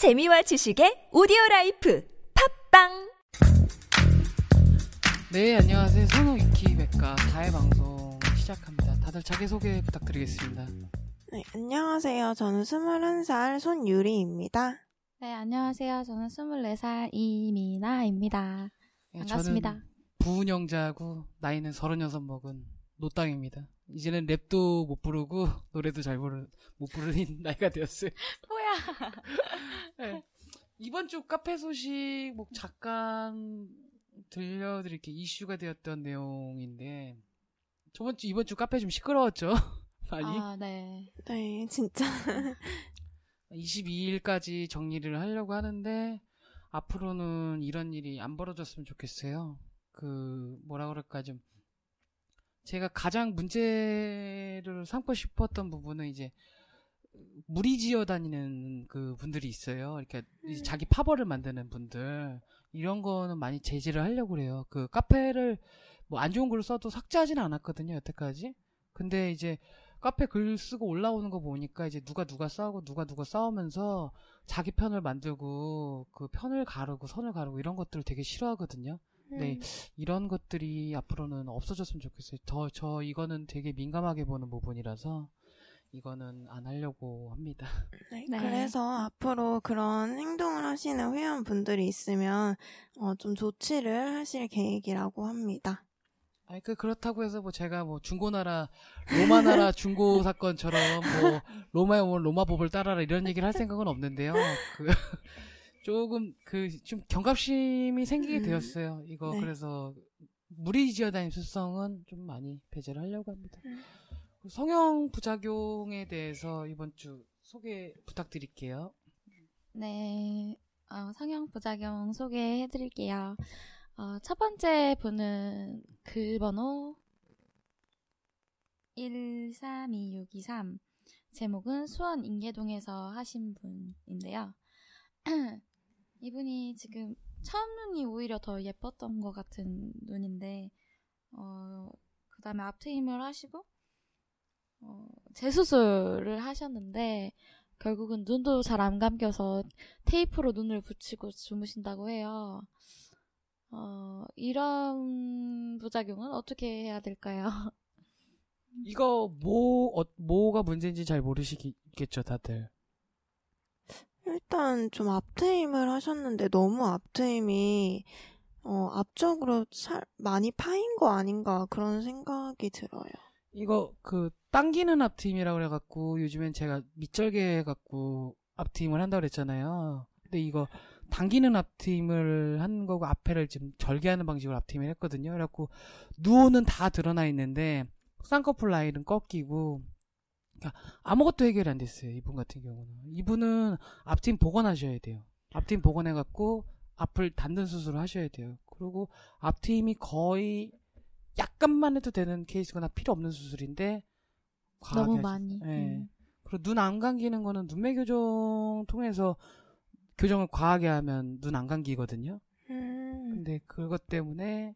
재미와 지식의 오디오 라이프 팟빵 네, 안녕하세요. 성형 위키백과 4회 방송 시작합니다. 다들 자기소개 부탁드리겠습니다. 네, 안녕하세요. 저는 21살 손유리입니다. 네, 안녕하세요. 저는 24살 이미나입니다. 네, 반갑습니다. 저는 부운영자고 나이는 36 먹은 노땅입니다. 이제는 랩도 못 부르고 노래도 잘 부르, 못 부르는 나이가 되었어요. 뭐야? 네. 이번 주 카페 소식 뭐 잠깐 들려드릴게 이슈가 되었던 내용인데 저번 주 이번 주 카페 좀 시끄러웠죠 많이 아, 네. 네, 진짜. 22일까지 정리를 하려고 하는데 앞으로는 이런 일이 안 벌어졌으면 좋겠어요. 그 뭐라 그럴까 좀 제가 가장 문제를 삼고 싶었던 부분은 이제 무리지어 다니는 그 분들이 있어요. 그러니까 이제 자기 파벌을 만드는 분들 이런 거는 많이 제지를 하려고 그래요. 그 카페를 뭐 안 좋은 글을 써도 삭제하지는 않았거든요 여태까지. 근데 이제 카페 글 쓰고 올라오는 거 보니까 이제 누가 누가 싸우고 누가 누가 싸우면서 자기 편을 만들고 그 편을 가르고 선을 가르고 이런 것들을 되게 싫어하거든요. 네, 이런 것들이 앞으로는 없어졌으면 좋겠어요. 더, 저 이거는 되게 민감하게 보는 부분이라서 이거는 안 하려고 합니다. 네, 네. 그래서 앞으로 그런 행동을 하시는 회원분들이 있으면 어, 좀 조치를 하실 계획이라고 합니다. 아니, 그, 그렇다고 해서 뭐 제가 뭐 중고나라, 로마나라 중고 사건처럼 뭐 로마에 오면 로마법을 따라라 이런 얘기를 할 생각은 없는데요. 그, 조금 그, 좀 경각심이 생기게 음, 되었어요. 이거 네. 그래서 무리지어 다니는 습성은 좀 많이 배제를 하려고 합니다. 음. 성형 부작용에 대해서 이번 주 소개 부탁드릴게요. 네. 어, 성형 부작용 소개해 드릴게요. 어, 첫 번째 분은 글 번호 132623. 제목은 수원 인계동에서 하신 분인데요. 이분이 지금 처음 눈이 오히려 더 예뻤던 것 같은 눈인데, 어, 그 다음에 앞트임을 하시고, 어, 재수술을 하셨는데, 결국은 눈도 잘 안 감겨서 테이프로 눈을 붙이고 주무신다고 해요. 어, 이런 부작용은 어떻게 해야 될까요? 이거 뭐, 어, 뭐가 문제인지 잘 모르시겠죠, 다들. 일단 좀 앞트임을 하셨는데 너무 앞트임이 어, 앞쪽으로 살, 많이 파인 거 아닌가 그런 생각이 들어요. 이거 그 당기는 앞트임이라고 그래갖고 요즘엔 제가 밑절개 해갖고 앞트임을 한다고 그랬잖아요. 근데 이거 당기는 앞트임을 한 거고 앞에를 지금 절개하는 방식으로 앞트임을 했거든요. 그래갖고 누오는 다 드러나 있는데 쌍꺼풀 라인은 꺾이고 그러니까 아무것도 해결이 안 됐어요. 이분 같은 경우는 이분은 앞트임 복원하셔야 돼요. 앞트임 복원해갖고 앞을 닫는 수술을 하셔야 돼요. 그리고 앞트임이 거의 약간만 해도 되는 케이스거나 필요 없는 수술인데 과하게 너무 하시- 많이. 예. 음. 그리고 눈 안 감기는 거는 눈매 교정 통해서 교정을 과하게 하면 눈 안 감기거든요. 음, 근데 그것 때문에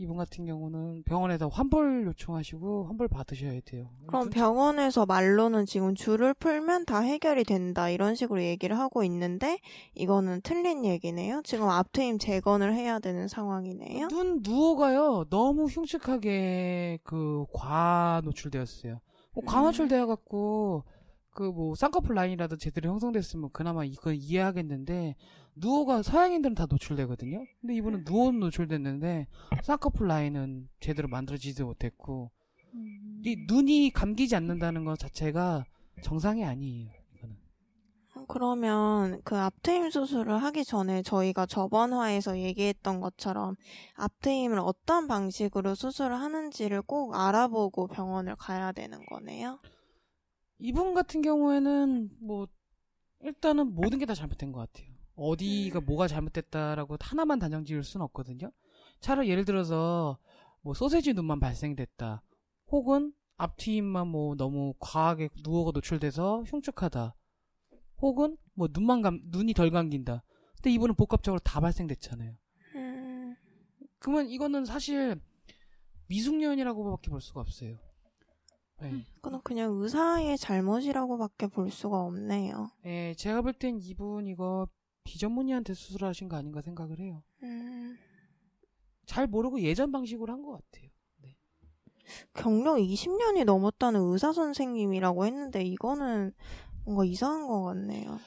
이분 같은 경우는 병원에서 환불 요청하시고 환불 받으셔야 돼요. 그럼 눈- 병원에서 말로는 지금 줄을 풀면 다 해결이 된다 이런 식으로 얘기를 하고 있는데 이거는 틀린 얘기네요. 지금 앞트임 재건을 해야 되는 상황이네요. 눈 누워가요. 너무 흉측하게 그 과 노출되었어요. 뭐과 음. 노출되어 갖고 그 뭐 쌍꺼풀 라인이라도 제대로 형성됐으면 그나마 이건 이해하겠는데 누워가 서양인들은 다 노출되거든요. 근데 이분은 누워는 노출됐는데 쌍꺼풀 라인은 제대로 만들어지지 못했고 음. 이 눈이 감기지 않는다는 것 자체가 정상이 아니에요. 이거는. 그러면 그 앞트임 수술을 하기 전에 저희가 저번 화에서 얘기했던 것처럼 앞트임을 어떤 방식으로 수술을 하는지를 꼭 알아보고 병원을 가야 되는 거네요. 이분 같은 경우에는 뭐 일단은 모든 게 다 잘못된 것 같아요. 어디가 뭐가 잘못됐다라고 하나만 단정 지을 수는 없거든요. 차라리 예를 들어서 뭐 소세지 눈만 발생됐다. 혹은 앞트임만 뭐 너무 과하게 누워가 노출돼서 흉측하다. 혹은 뭐 눈만 감 눈이 덜 감긴다. 근데 이분은 복합적으로 다 발생됐잖아요. 음, 그러면 이거는 사실 미숙년이라고밖에 볼 수가 없어요. 네. 그건 그냥 의사의 잘못이라고밖에 볼 수가 없네요. 예, 제가 볼 땐 이분 이거 비전문의한테 수술하신 거 아닌가 생각을 해요. 음, 잘 모르고 예전 방식으로 한 것 같아요. 경력 20년이 넘었다는 의사 선생님이라고 했는데 이거는 뭔가 이상한 것 같네요.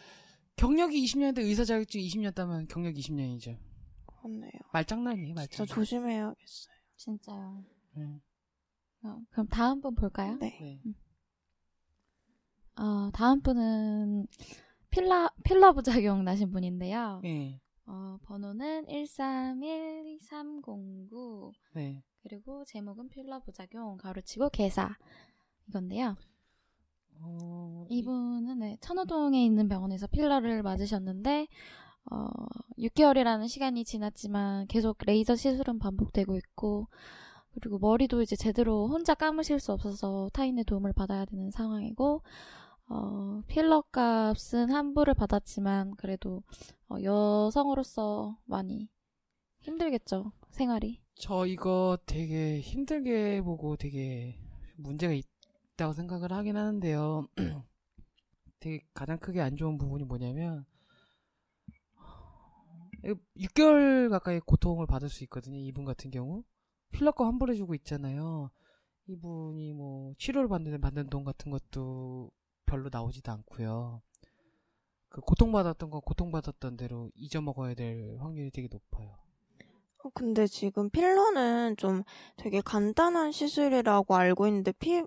경력이 20년인데 의사 자격증 20년 따면 경력 20년이죠. 그렇네요. 말장난이에요, 진짜 말장난. 조심해야겠어요. 진짜요. 네. 어, 그럼 다음 분 볼까요? 네. 네. 어, 다음 분은 필라, 필러 부작용 나신 분인데요. 네. 어, 번호는 1312309 네. 그리고 제목은 필러 부작용 가로치고 개사 이건데요. 어, 이분은 네, 천호동에 있는 병원에서 필러를 맞으셨는데 어, 6개월이라는 시간이 지났지만 계속 레이저 시술은 반복되고 있고 그리고 머리도 이제 제대로 혼자 감으실 수 없어서 타인의 도움을 받아야 되는 상황이고 어, 필러 값은 환불을 받았지만 그래도 어, 여성으로서 많이 힘들겠죠 생활이. 저 이거 되게 힘들게 보고 되게 문제가 있다고 생각을 하긴 하는데요. 되게 가장 크게 안 좋은 부분이 뭐냐면 6개월 가까이 고통을 받을 수 있거든요. 이분 같은 경우 필러과 환불해주고 있잖아요. 이분이 뭐 치료를 받는데 받는 돈 같은 것도 별로 나오지도 않고요. 그 고통받았던 건 고통받았던 대로 잊어먹어야 될 확률이 되게 높아요. 어, 근데 지금 필러는 좀 되게 간단한 시술이라고 알고 있는데 피,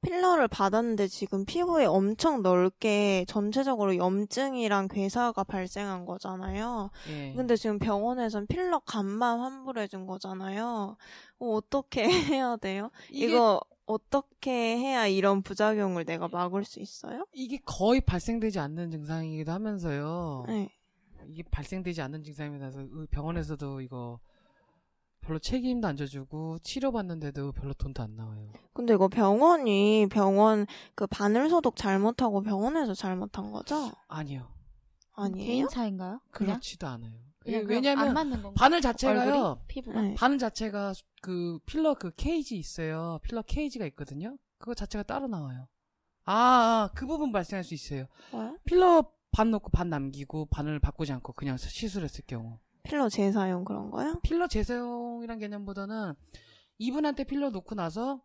필러를 받았는데 지금 피부에 엄청 넓게 전체적으로 염증이랑 괴사가 발생한 거잖아요. 예. 근데 지금 병원에선 필러 값만 환불해 준 거잖아요. 어, 어떻게 해야 돼요? 이게- 이거 어떻게 해야 이런 부작용을 내가 막을 수 있어요? 이게 거의 발생되지 않는 증상이기도 하면서요. 네. 이게 발생되지 않는 증상이라서 의- 병원에서도 이거 별로 책임도 안 져주고 치료받는데도 별로 돈도 안 나와요. 근데 이거 병원이 병원 그 바늘 소독 잘못하고 병원에서 잘못한 거죠? 아니요. 아니에요? 개인 차인가요? 그렇지도 않아요. 그냥 안 왜냐면 맞는 건가요? 바늘 자체가요. 얼굴이? 네. 바늘 자체가 그 필러 그 케이지 있어요. 필러 케이지가 있거든요. 그거 자체가 따로 나와요. 아, 아, 그 부분 발생할 수 있어요. 뭐야? 필러 반 넣고 반 남기고 바늘을 바꾸지 않고 그냥 시술했을 경우. 필러 재사용 그런 거요? 필러 재사용이란 개념보다는 이분한테 필러 놓고 나서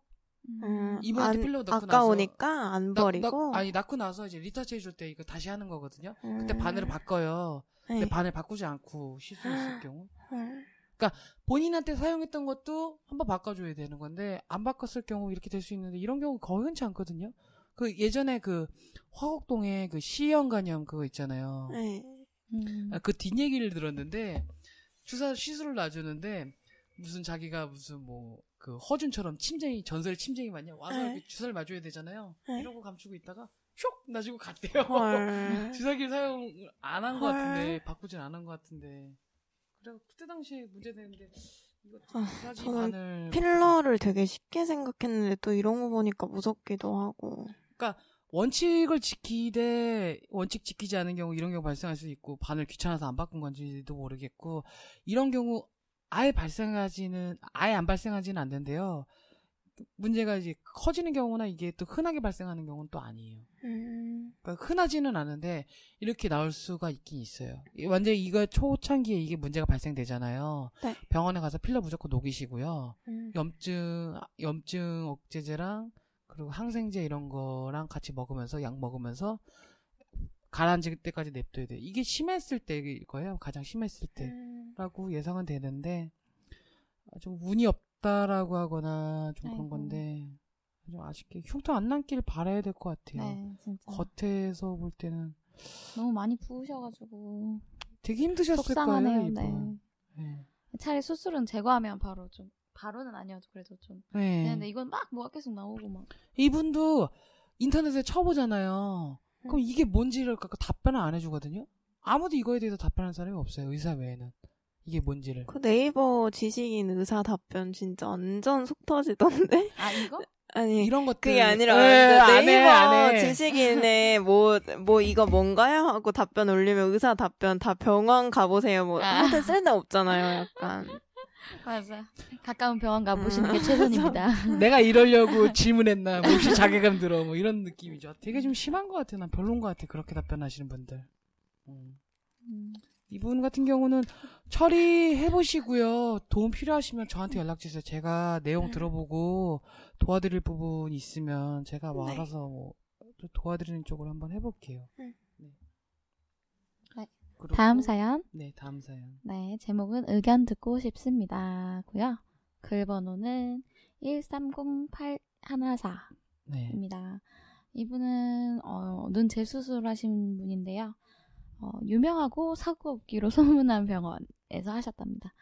음, 이분한테 안- 필러 넣고 아까우니까 안 나- 버리고. 나- 아니 낳고 나서 이제 retouch 해줄 때 이거 다시 하는 거거든요. 그때 음, 바늘을 바꿔요. 네. 근데 바늘 바꾸지 않고 시술했을 경우 헐. 본인한테 사용했던 것도 한번 바꿔줘야 되는 건데 안 바꿨을 경우 이렇게 될 수 있는데 이런 경우 거의 흔치 않거든요. 그 예전에 그 화곡동에 그 C형 간염 그거 있잖아요. 네. 음. 아, 그 뒷얘기를 들었는데 주사 시술을 놔주는데 무슨 자기가 무슨 뭐 그 허준처럼 침쟁이 전설 침쟁이 맞냐 와서 네. 주사를 맞아야 되잖아요. 네. 이러고 감추고 있다가 슉 놔주고 갔대요. 헐. 주사기를 사용 안 한것 헐. 같은데 바꾸진 않은 것 같은데 그래 그때 당시에 문제되는데 이거 아, 저는 필러를 되게 쉽게 생각했는데 또 이런 거 보니까 무섭기도 하고. 원칙을 지키되 원칙 지키지 않은 경우 이런 경우 발생할 수 있고 바늘 귀찮아서 안 바꾼 건지도 모르겠고 이런 경우 아예 발생하지는 아예 안 발생하지는 않는데요. 문제가 이제 커지는 경우나 이게 또 흔하게 발생하는 경우는 또 아니에요. 음. 그러니까 흔하지는 않은데 이렇게 나올 수가 있긴 있어요. 이- 완전 이거 초창기에 이게 문제가 발생되잖아요. 네. 병원에 가서 필러 무조건 녹이시고요. 음. 염증 염증 억제제랑 그리고 항생제 이런 거랑 같이 먹으면서 약 먹으면서 가라앉을 때까지 냅둬야 돼요. 이게 심했을 때일 거예요. 가장 심했을 음. 때라고 예상은 되는데 아, 좀 운이 없다라고 하거나 좀 그런 아이고. 건데 좀 아쉽게 흉터 안 남길 바라야 될 것 같아요. 네, 진짜. 겉에서 볼 때는 너무 많이 부으셔가지고 되게 힘드셨을. 거예요. 네. 이분. 네. 차라리 수술은 제거하면 바로 좀 바로는 아니어도 그래도 좀. 네. 근데 이건 막 뭐가 계속 나오고 막. 이분도 인터넷에 쳐보잖아요. 그럼 음. 이게 뭔지를 갖고 답변을 안 해주거든요. 아무도 이거에 대해서 답변하는 사람이 없어요. 의사 외에는 이게 뭔지를. 그 네이버 지식인 의사 답변 진짜 완전 속 터지던데? 아 이거? 아니. 이런 것들 그게 아니라 네, 그안 해, 네이버 안 해. 지식인에 뭐뭐 이거 뭔가요 하고 답변 올리면 의사 답변 다 병원 가보세요 뭐 아. 아무튼 쓸데 없잖아요 약간 맞아. 가까운 병원 가보시는 게 최선입니다. 내가 이러려고 질문했나 뭐 혹시 자괴감 들어 뭐 이런 느낌이죠. 되게 좀 심한 것 같아. 난 별론 것 같아. 그렇게 답변하시는 분들. 음. 음. 이분 같은 경우는 처리해 보시고요. 도움 필요하시면 저한테 연락 주세요. 제가 내용 음. 들어보고 도와드릴 부분 있으면 제가 뭐 네. 알아서 뭐 도와드리는 쪽으로 한번 해볼게요. 음. 네. 네. 그리고- 다음 사연. 네, 다음 사연. 네, 제목은 의견 듣고 싶습니다. 고요. 글 번호는 130814입니다. 네. 이분은 어, 눈 재수술하신 분인데요. 어, 유명하고 사고 없기로 소문난 병원에서 하셨답니다.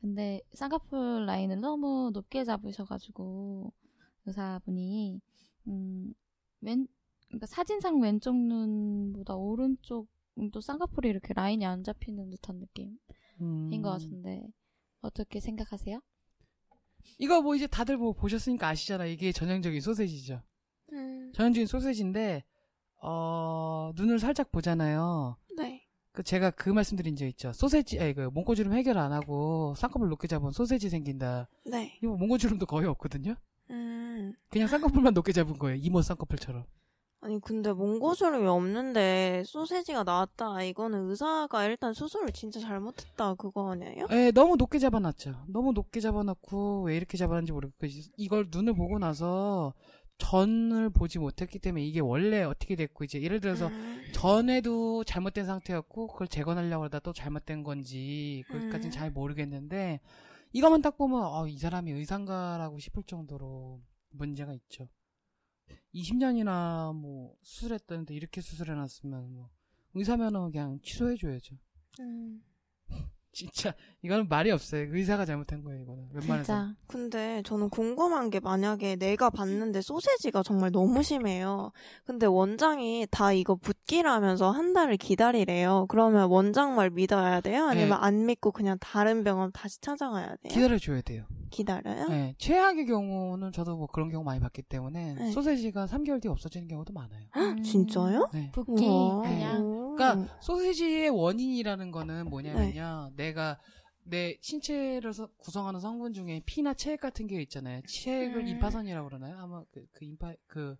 근데 쌍꺼풀 라인을 너무 높게 잡으셔가지고 의사분이 음, 왼 그러니까 사진상 왼쪽 눈보다 오른쪽 또 쌍꺼풀이 이렇게 라인이 안 잡히는 듯한 느낌인 음, 것 같은데 어떻게 생각하세요? 이거 뭐 이제 다들 뭐 보셨으니까 아시잖아. 이게 전형적인 소세지죠. 음, 전형적인 소세지인데 어 눈을 살짝 보잖아요. 네. 그 제가 그 말씀드린 적 있죠. 소세지, 아니 그 몽고주름 해결 안 하고 쌍꺼풀 높게 잡으면 소세지 생긴다. 네. 이거 몽고주름도 거의 없거든요. 음. 그냥 쌍꺼풀만 높게 잡은 거예요. 이모 쌍꺼풀처럼. 아니 근데 몽고주름이 없는데 소세지가 나왔다. 이거는 의사가 일단 수술을 진짜 잘못했다 그거 아니에요? 예, 너무 높게 잡아놨죠. 너무 높게 잡아놨고 왜 이렇게 잡아놨는지 모르겠고 이걸 눈을 보고 나서 전을 보지 못했기 때문에 이게 원래 어떻게 됐고 이제 예를 들어서 음. 전에도 잘못된 상태였고 그걸 재건하려고 하다 또 잘못된 건지 그것까지는 음. 잘 모르겠는데 이것만 딱 보면 어, 이 사람이 의상가라고 싶을 정도로 문제가 있죠. 20년이나 뭐 수술했다는데 이렇게 수술해놨으면 뭐 의사면은 그냥 취소해줘야죠. 음. 진짜 이거는 말이 없어요. 의사가 잘못한 거예요. 이거는 웬만해서. 진짜 근데 저는 궁금한 게 만약에 내가 봤는데 소세지가 정말 너무 심해요. 근데 원장이 다 이거 붓기라면서 한 달을 기다리래요. 그러면 원장 말 믿어야 돼요? 아니면 네. 안 믿고 그냥 다른 병원 다시 찾아가야 돼요? 기다려줘야 돼요. 기다려요? 네, 최악의 경우는 저도 뭐 그런 경우 많이 봤기 때문에 네. 소세지가 3개월 뒤에 없어지는 경우도 많아요. 음, 진짜요? 네. 붓기 우와. 그냥 오. 그러니까 소세지의 원인이라는 거는 뭐냐면요. 내가 내 신체를 서- 구성하는 성분 중에 피나 체액 같은 게 있잖아요. 체액을 음. 임파선이라고 그러나요? 아마 그, 그 임파 그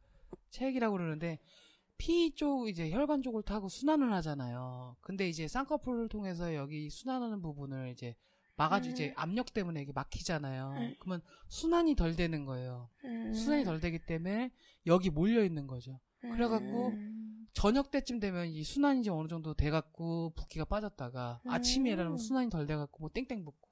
체액이라고 그러는데 피 쪽 이제 혈관 쪽을 타고 순환을 하잖아요. 근데 이제 쌍꺼풀을 통해서 여기 순환하는 부분을 이제 막아주 음. 이제 압력 때문에 이게 막히잖아요. 음. 그러면 순환이 덜 되는 거예요. 음. 순환이 덜 되기 때문에 여기 몰려 있는 거죠. 그래갖고 음. 저녁 때쯤 되면 이 순환이 좀 어느 정도 돼갖고 붓기가 빠졌다가 음. 아침에 일어나면 순환이 덜 돼갖고 뭐 땡땡 붓고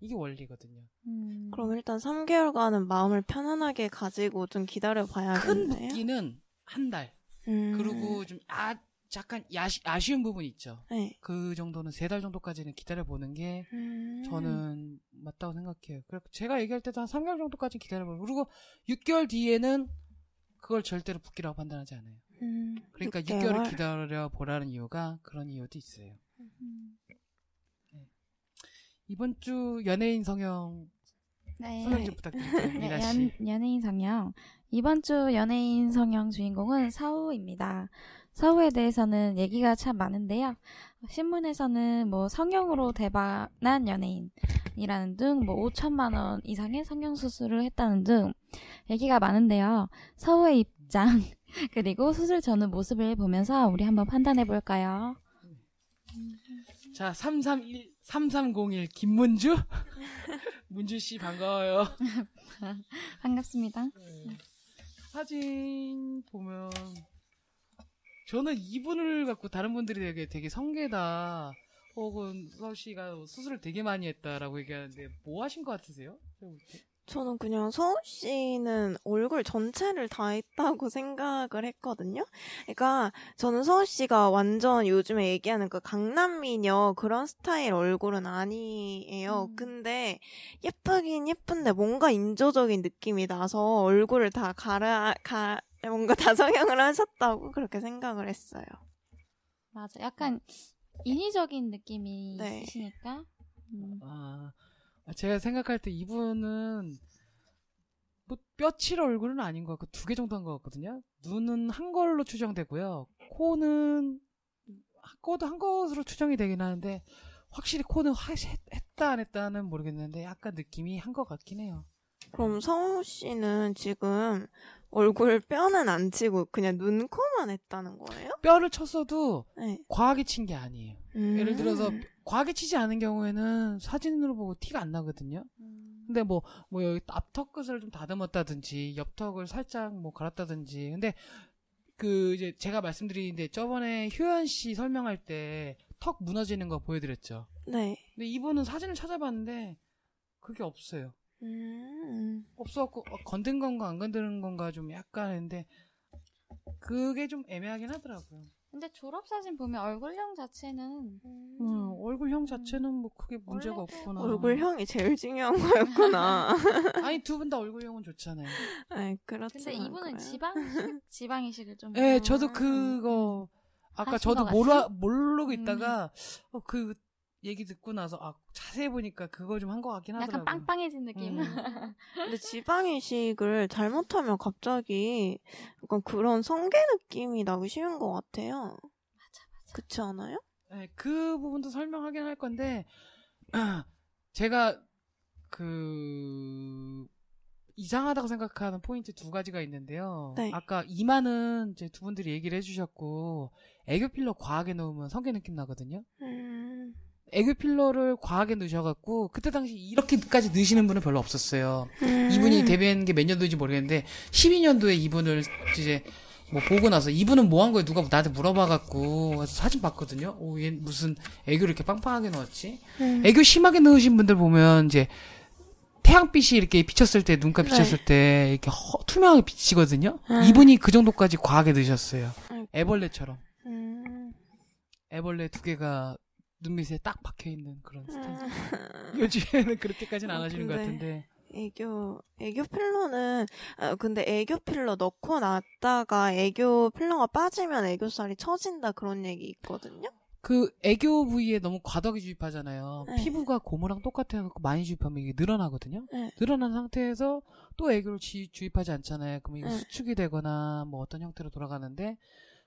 이게 원리거든요. 음. 그럼 일단 3개월간은 마음을 편안하게 가지고 좀 기다려 큰 봐야겠네요. 붓기는 한 달. 음. 그리고 좀 아, 약간 야시, 아쉬운 부분이 있죠. 네. 그 정도는 세 달 정도까지는 기다려 보는 게 음. 저는 맞다고 생각해요. 그래서 제가 얘기할 때도 한 3개월 정도까지 기다려보고 그리고 6개월 뒤에는 그걸 절대로 붓기라고 판단하지 않아요. 음. 그러니까 6개월? 6개월 을 기다려 보라는 이유가 그런 이유도 있어요. 음. 이번 주 연예인 성형 네. 설명 좀 부탁드릴게요. 네, 미나 씨. 연, 연예인 성형. 이번 주 연예인 성형 주인공은 서우입니다. 서우에 대해서는 얘기가 참 많은데요. 신문에서는 뭐 성형으로 대박난 연예인이라는 등 뭐 5천만 원 이상의 성형 수술을 했다는 등 얘기가 많은데요. 서우의 입장 그리고 수술 전후 모습을 보면서 우리 한번 판단해 볼까요? 자, 331 3301 김문주 문주 씨 반가워요. 반갑습니다. 사진 보면 저는 이분을 갖고 다른 분들이 되게 되게 성계다 혹은 서울 씨가 수술을 되게 많이 했다라고 얘기하는데 뭐 하신 것 같으세요? 저 는 그냥 서우 씨는 얼굴 전체를 다 했다고 생각을 했거든요. 그러니까 저는 서우 씨가 완전 요즘에 얘기하는 그 강남 미녀 그런 스타일 얼굴은 아니에요. 음. 근데 예쁘긴 예쁜데 뭔가 인조적인 느낌이 나서 얼굴을 다 갈아 가 뭔가 다 성형을 하셨다고 그렇게 생각을 했어요. 맞아. 약간 인위적인 느낌이 네. 있으시니까. 음. 아, 제가 생각할 때 이분은 뭐 뼈칠 얼굴은 아닌 것 같고 두 개 정도 한 것 같거든요. 눈은 한 걸로 추정되고요. 코는 코도 한 것으로 추정이 되긴 하는데 확실히 코는 했다 안 했다는 모르겠는데 약간 느낌이 한 것 같긴 해요. 그럼 성우 씨는 지금 얼굴 뼈는 안 치고 그냥 눈, 코만 했다는 거예요? 뼈를 쳤어도 네. 과하게 친 게 아니에요. 음. 예를 들어서 과하게 치지 않은 경우에는 사진으로 보고 티가 안 나거든요. 음. 근데 뭐, 뭐 여기 앞턱 끝을 좀 다듬었다든지 옆턱을 살짝 뭐 갈았다든지 근데 그 이제 제가 말씀드리는데 저번에 효연 씨 설명할 때 턱 무너지는 거 보여드렸죠. 네. 근데 이분은 사진을 찾아봤는데 그게 없어요. 음. 없어갖고 어, 건든 건가 안 건드는 건가 좀 약간 했는데 그게 좀 애매하긴 하더라고요. 근데 졸업사진 보면 얼굴형 자체는 음, 얼굴형 자체는 뭐 크게 문제가 원래도 없구나. 얼굴형이 제일 중요한 거였구나. 아니 두 분 다 얼굴형은 좋잖아요. 네, 그렇지. 근데 이분은 지방 지방이식을 좀 예, 음. 저도 그거 아까 하신 저도 같아요? 모르고 음. 있다가 어, 그 얘기 듣고 나서 아 자세히 보니까 그거 좀한 것 같긴 약간 하더라고요. 빵빵해진 느낌. 음. 근데 지방 이식을 잘못하면 갑자기 약간 그런 성게 느낌이 나기 쉬운 것 같아요. 맞아 맞아. 그렇지 않아요? 네, 그 부분도 설명하긴 할 건데 제가 그 이상하다고 생각하는 포인트 두 가지가 있는데요. 네. 아까 이마는 이제 두 분들이 얘기를 해주셨고 애교 필러 과하게 넣으면 성게 느낌 나거든요. 음. 애교 필러를 과하게 넣으셔갖고 그때 당시 이렇게까지 넣으시는 분은 별로 없었어요. 음. 이분이 데뷔한 게 몇 년도인지 모르겠는데 12년도에 이분을 이제 뭐 보고 나서 이분은 뭐 한 거에 누가 나한테 물어봐갖고 사진 봤거든요. 오, 얘 무슨 애교를 이렇게 빵빵하게 넣었지? 음. 애교 심하게 넣으신 분들 보면 이제 태양빛이 이렇게 비쳤을 때 눈가 비쳤을 때 이렇게 허- 투명하게 비치거든요. 음. 이분이 그 정도까지 과하게 넣으셨어요. 아이고. 애벌레처럼 음. 애벌레 두 개가 눈 밑에 딱 박혀 있는 그런 스타일. 음. 요즘에는 그렇게까지는 안 어, 하시는 것 같은데. 애교, 애교 필러는, 아, 근데 애교 필러 넣고 났다가 애교 필러가 빠지면 애교살이 처진다 그런 얘기 있거든요? 그 애교 부위에 너무 과도하게 주입하잖아요. 네. 피부가 고무랑 똑같아서 많이 주입하면 이게 늘어나거든요. 네. 늘어난 상태에서 또 애교를 지- 주입하지 않잖아요. 그러면 이게 네. 수축이 되거나 뭐 어떤 형태로 돌아가는데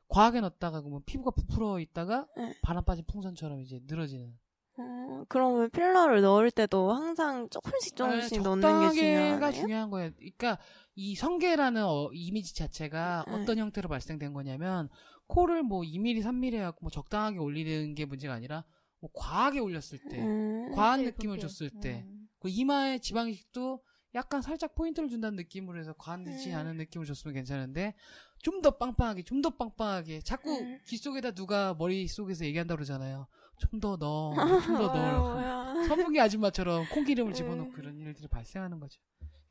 과하게 넣었다가 그러면 피부가 부풀어 있다가 네. 바람 빠진 풍선처럼 이제 늘어지는. 음, 그러면 필러를 넣을 때도 항상 조금씩 조금씩 넣는 게 중요하네요? 중요한 거예요. 그러니까 이 성게라는 어, 이미지 자체가 네. 어떤 형태로 발생된 거냐면 코를 뭐 2mm, 3mm 해갖고 뭐 적당하게 올리는 게 문제가 아니라 뭐 과하게 올렸을 때, 음, 과한 느낌을. 줬을 때, 음. 그 이마에 지방이식도 약간 살짝 포인트를 준다는 느낌으로 해서 과하지 음. 않은 느낌을 줬으면 괜찮은데 좀 더 빵빵하게, 좀 더 빵빵하게 자꾸 음. 귀 속에다 누가 머리 속에서 얘기한다 그러잖아요. 좀 더 넣어, 좀 더 넣어. 선풍기 아줌마처럼 콩기름을 음. 집어넣고 이런 일들이 발생하는 거죠.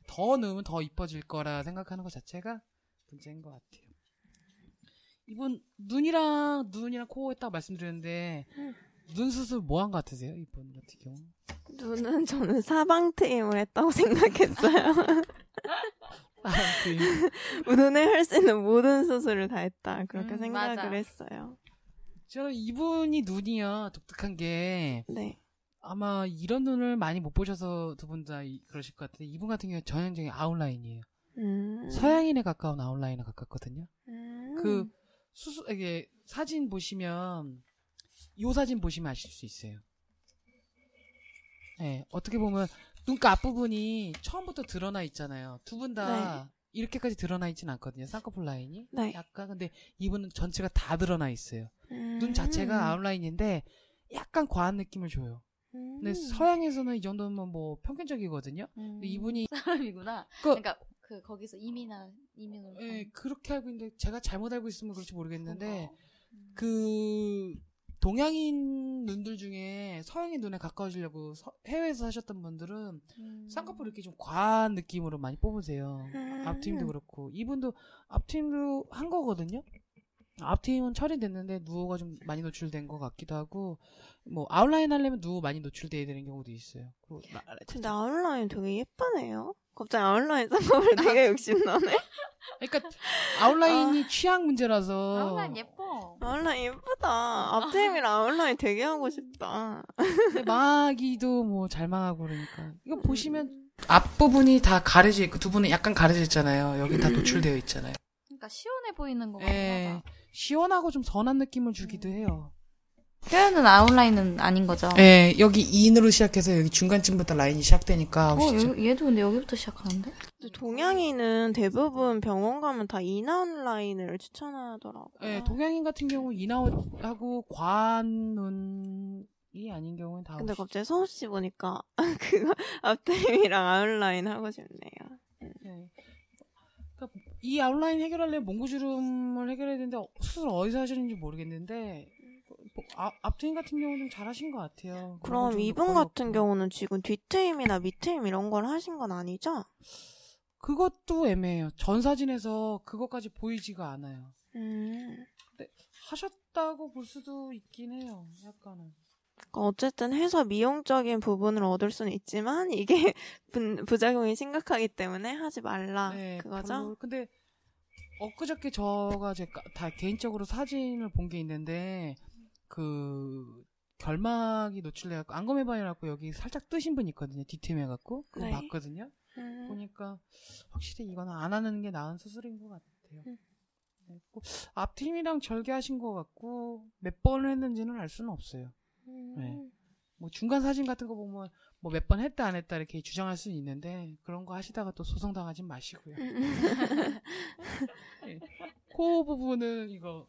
더 넣으면 더 이뻐질 거라 생각하는 것 자체가 문제인 것 같아요. 이분 눈이랑 눈이랑 코 했다고 말씀드렸는데 음. 눈 수술 뭐 한 것 같으세요? 이분 같은 경우. 눈은 저는 사방 트임을 했다고 생각했어요. 눈에 할 수 있는 모든 수술을 다 했다. 그렇게 음, 생각을 맞아. 했어요. 저는 이분이 눈이요 독특한 게 네. 아마 이런 눈을 많이 못 보셔서 두 분 다 그러실 것 같은데 이분 같은 경우는 전형적인 아웃라인이에요. 음. 서양인에 가까운 아웃라인에 가깝거든요. 음. 그 수수 이게 사진 보시면 요 사진 보시면 아실 수 있어요. 네, 어떻게 보면 눈가 앞부분이 처음부터 드러나 있잖아요. 두 분다 이렇게까지 드러나 있진 않거든요. 쌍꺼풀 라인이. 네. 약간 근데 이분은 전체가 다 드러나 있어요. 음. 눈 자체가 아웃라인인데 약간 과한 느낌을 줘요. 음. 근데 서양에서는 이 정도면 뭐 평균적이거든요. 근데 이분이 사람이구나. 그- 그러니까 그 거기서 이민아 이민으로. 예, 그렇게 알고 있는데 제가 잘못 알고 있으면 그렇지 모르겠는데 음. 그 동양인 눈들 중에 서양인 눈에 가까워지려고 서- 해외에서 하셨던 분들은 음. 쌍꺼풀 이렇게 좀 과한 느낌으로 많이 뽑으세요. 음. 앞트임도 그렇고 이분도 앞트임도 한 거거든요. 앞트임은 처리됐는데 누워가 좀 많이 노출된 것 같기도 하고 뭐 아웃라인 하려면 누워 많이 노출돼야 되는 경우도 있어요. 그리고 나- 근데 아웃라인 되게 예쁘네요. 갑자기 아웃라인 쌍꺼풀 되게 욕심나네. 그러니까 아웃라인이 취향 문제라서 아웃라인 예뻐. 아웃라인 예쁘다. 앞트임이랑 아웃라인 되게 하고 싶다. 근데 망하기도 뭐 잘 망하고 그러니까 이거 보시면 앞부분이 다 가려져 있고 두 분은 약간 가려져 있잖아요. 여기 다 노출되어 있잖아요. 그러니까 시원해 보이는 거 예, 하다. 시원하고 좀 선한 느낌을 주기도 해요. 표현은 아웃라인은 아닌 거죠. 예, 여기 인으로 시작해서 여기 중간쯤부터 라인이 시작되니까 어. 여- 얘도 근데 여기부터 시작하는데? 근데 동양인은 대부분 병원 가면 다 인아웃 라인을 추천하더라고요. 예, 동양인 같은 경우 인아웃하고 관운이 아닌 경우는 다 근데. 갑자기 서우 씨 보니까 그거 앞타임이랑 아웃라인 하고 싶네요. 네. 그러니까 이 아웃라인 해결하려면 몽구주름을 해결해야 되는데 어, 수술 어디서 하시는지 모르겠는데 뭐, 아, 앞트임 같은 경우는 좀 잘하신 것 같아요. 그럼 좀 이분 같은. 경우는 지금 뒷트임이나 밑트임 이런 걸 하신 건 아니죠? 그것도 애매해요. 전 사진에서 그것까지 보이지가 않아요. 음. 하셨다고 볼 수도 있긴 해요. 약간은. 그러니까 어쨌든 해서 미용적인 부분을 얻을 수는 있지만 이게 분- 부작용이 심각하기 때문에 하지 말라 네, 그거죠? 별로- 근데 엊그저께 저가 제가 다 개인적으로 사진을 본 게 있는데 그 결막이 노출돼갖고 안검해봐야갖고 여기 살짝 뜨신 분 있거든요. 뒤템 해갖고 그거 네. 봤거든요. 음. 보니까 확실히 이거는 안 하는 게 나은 수술인 것 같아요. 음. 네, 꼭 앞팀이랑 절개하신 것 같고 몇 번을 했는지는 알 수는 없어요. 음. 네. 뭐 중간 사진 같은 거 보면 뭐 몇 번 했다 안 했다 이렇게 주장할 수는 있는데 그런 거 하시다가 또 소송 당하지 마시고요. 네. 코 부분은 이거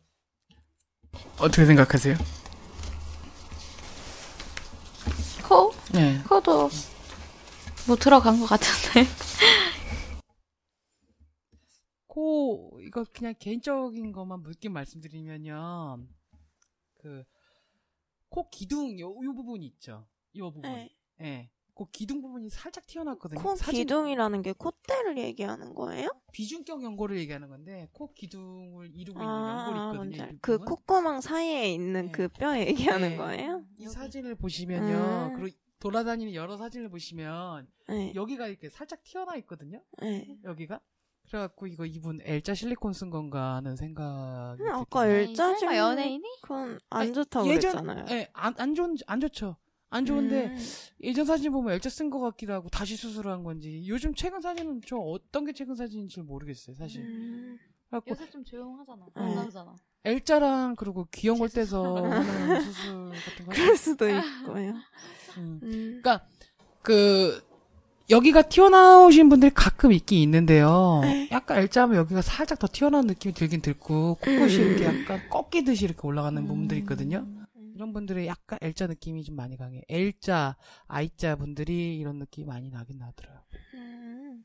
어떻게 생각하세요? 코? 네. 코도 뭐 들어간 것 같은데. 코 이거 그냥 개인적인 것만 물긴 말씀드리면요. 그 코 기둥 요, 요 부분이 있죠. 요 부분. 네. 예. 그 기둥 부분이 살짝 튀어나왔거든요. 코 사진- 기둥이라는 게 콧대를 얘기하는 거예요? 비중격 연골을 얘기하는 건데 코 기둥을 이루고 있는 아, 연골이 있거든요. 그. 콧구멍 사이에 있는 네. 그뼈 얘기하는 네. 거예요? 이 사진을 보시면요. 음. 그리고 돌아다니는 여러 사진을 보시면 네. 여기가 이렇게 살짝 튀어나와 있거든요. 네. 여기가. 그래갖고 이거 이분 L자 실리콘 쓴 건가 하는 생각이 음, 아까 설마 중- 연예인이? 그건 안 아니, 좋다고 예전- 그랬잖아요. 예, 안, 안 좋은, 안 좋죠. 안 좋은데, 음. 예전 사진 보면 L자 쓴 것 같기도 하고, 다시 수술을 한 건지, 요즘 최근 사진은 저 어떤 게 최근 사진인지 모르겠어요, 사실. 음. 그래갖고, 요새 좀 조용하잖아. 네. 안 나오잖아. L자랑 그리고 귀연골 떼서 하는 수술 같은 거. 그럴 수도 있고요. 음. 음. 그러니까 그 여기가 튀어나오신 분들이 가끔 있긴 있는데요. 네. 약간 L자하면 여기가 살짝 더 튀어나온 느낌이 들긴 들고 코끝이 이렇게 약간 꺾이듯이 이렇게 올라가는 음. 부분들이 있거든요. 이런 분들이 약간 L자 느낌이 좀 많이 강해. L자, I자 분들이 이런 느낌이 많이 나긴 나더라고요. 음.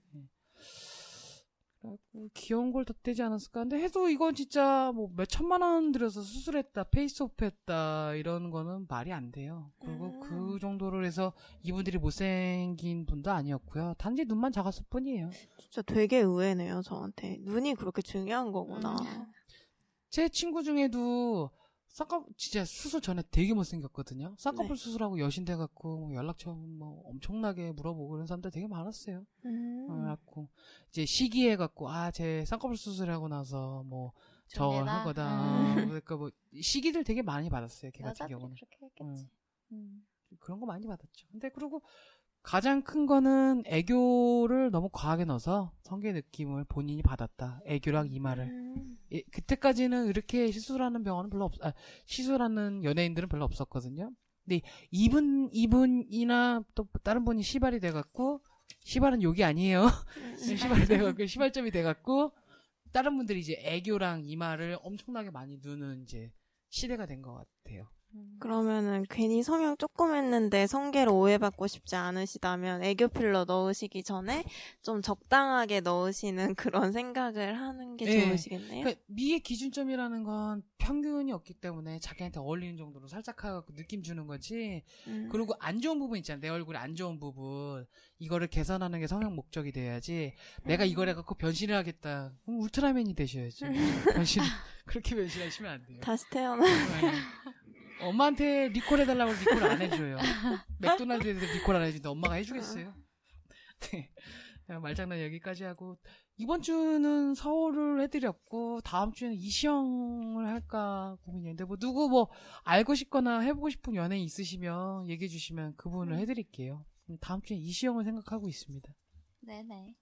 그래갖고 귀여운 걸 덧대지 않았을까? 근데 해도 이건 진짜 뭐 몇 천만 원 들여서 수술했다, face off 했다, 이런 거는 말이 안 돼요. 그리고 음. 그 정도를 해서 이분들이 못생긴 분도 아니었고요. 단지 눈만 작았을 뿐이에요. 진짜 되게 의외네요, 저한테. 눈이 그렇게 중요한 거구나. 음. 제 친구 중에도 쌍꺼풀 진짜 수술 전에 되게 못생겼거든요. 쌍꺼풀 네. 수술하고 여신돼 갖고 뭐 연락처 뭐 엄청나게 물어보고 그런 사람들 되게 많았어요. 음. 그래갖고 이제 시기해 갖고 아 제 쌍꺼풀 수술하고 나서 뭐 저걸? 한 거다. 음. 그러니까 뭐 시기들 되게 많이 받았어요. 걔 같은 경우는 그렇게 했겠지. 음. 그런 거 많이 받았죠. 근데 그리고 가장 큰 거는 애교를 너무 과하게 넣어서 성의 느낌을 본인이 받았다. 애교랑 이마를. 음. 예, 그때까지는 이렇게 시술하는 병원은 별로 없, 아, 시술하는 연예인들은 별로 없었거든요. 근데 이분, 이분이나 또 다른 분이 시발이 돼갖고, 시발은 욕이 아니에요. 시발이 돼갖고, 시발점이 돼갖고, 다른 분들이 이제 애교랑 이마를 엄청나게 많이 누는 이제 시대가 된 것 같아요. 음. 그러면은 괜히 성형 조금 했는데 성계를 오해받고 싶지 않으시다면 애교 필러 넣으시기 전에 좀 적당하게 넣으시는 그런 생각을 하는 게 네. 좋으시겠네요. 그러니까 미의 기준점이라는 건 평균이 없기 때문에 자기한테 어울리는 정도로 살짝 하고 느낌 주는 거지. 음. 그리고 안 좋은 부분 있잖아. 내 얼굴에 안 좋은 부분. 이거를 개선하는 게 성형 목적이 돼야지. 내가 이걸 해갖고 변신을 하겠다. 그럼 울트라맨이 되셔야죠. 변신, 그렇게 변신하시면 안 돼요. 다시 태어나. 네. 엄마한테 리콜 해달라고 리콜 안 해줘요. 맥도날드에서 리콜 안 해주는데 엄마가 해주겠어요? 네. 말장난 여기까지 하고 이번 주는 서울을 해드렸고 다음 주에는 이시영을 할까 고민이는데 뭐 누구 뭐 알고 싶거나 해보고 싶은 연예인 있으시면 얘기해 주시면 그분을 해드릴게요. 다음 주에 이시영을 생각하고 있습니다. 네네.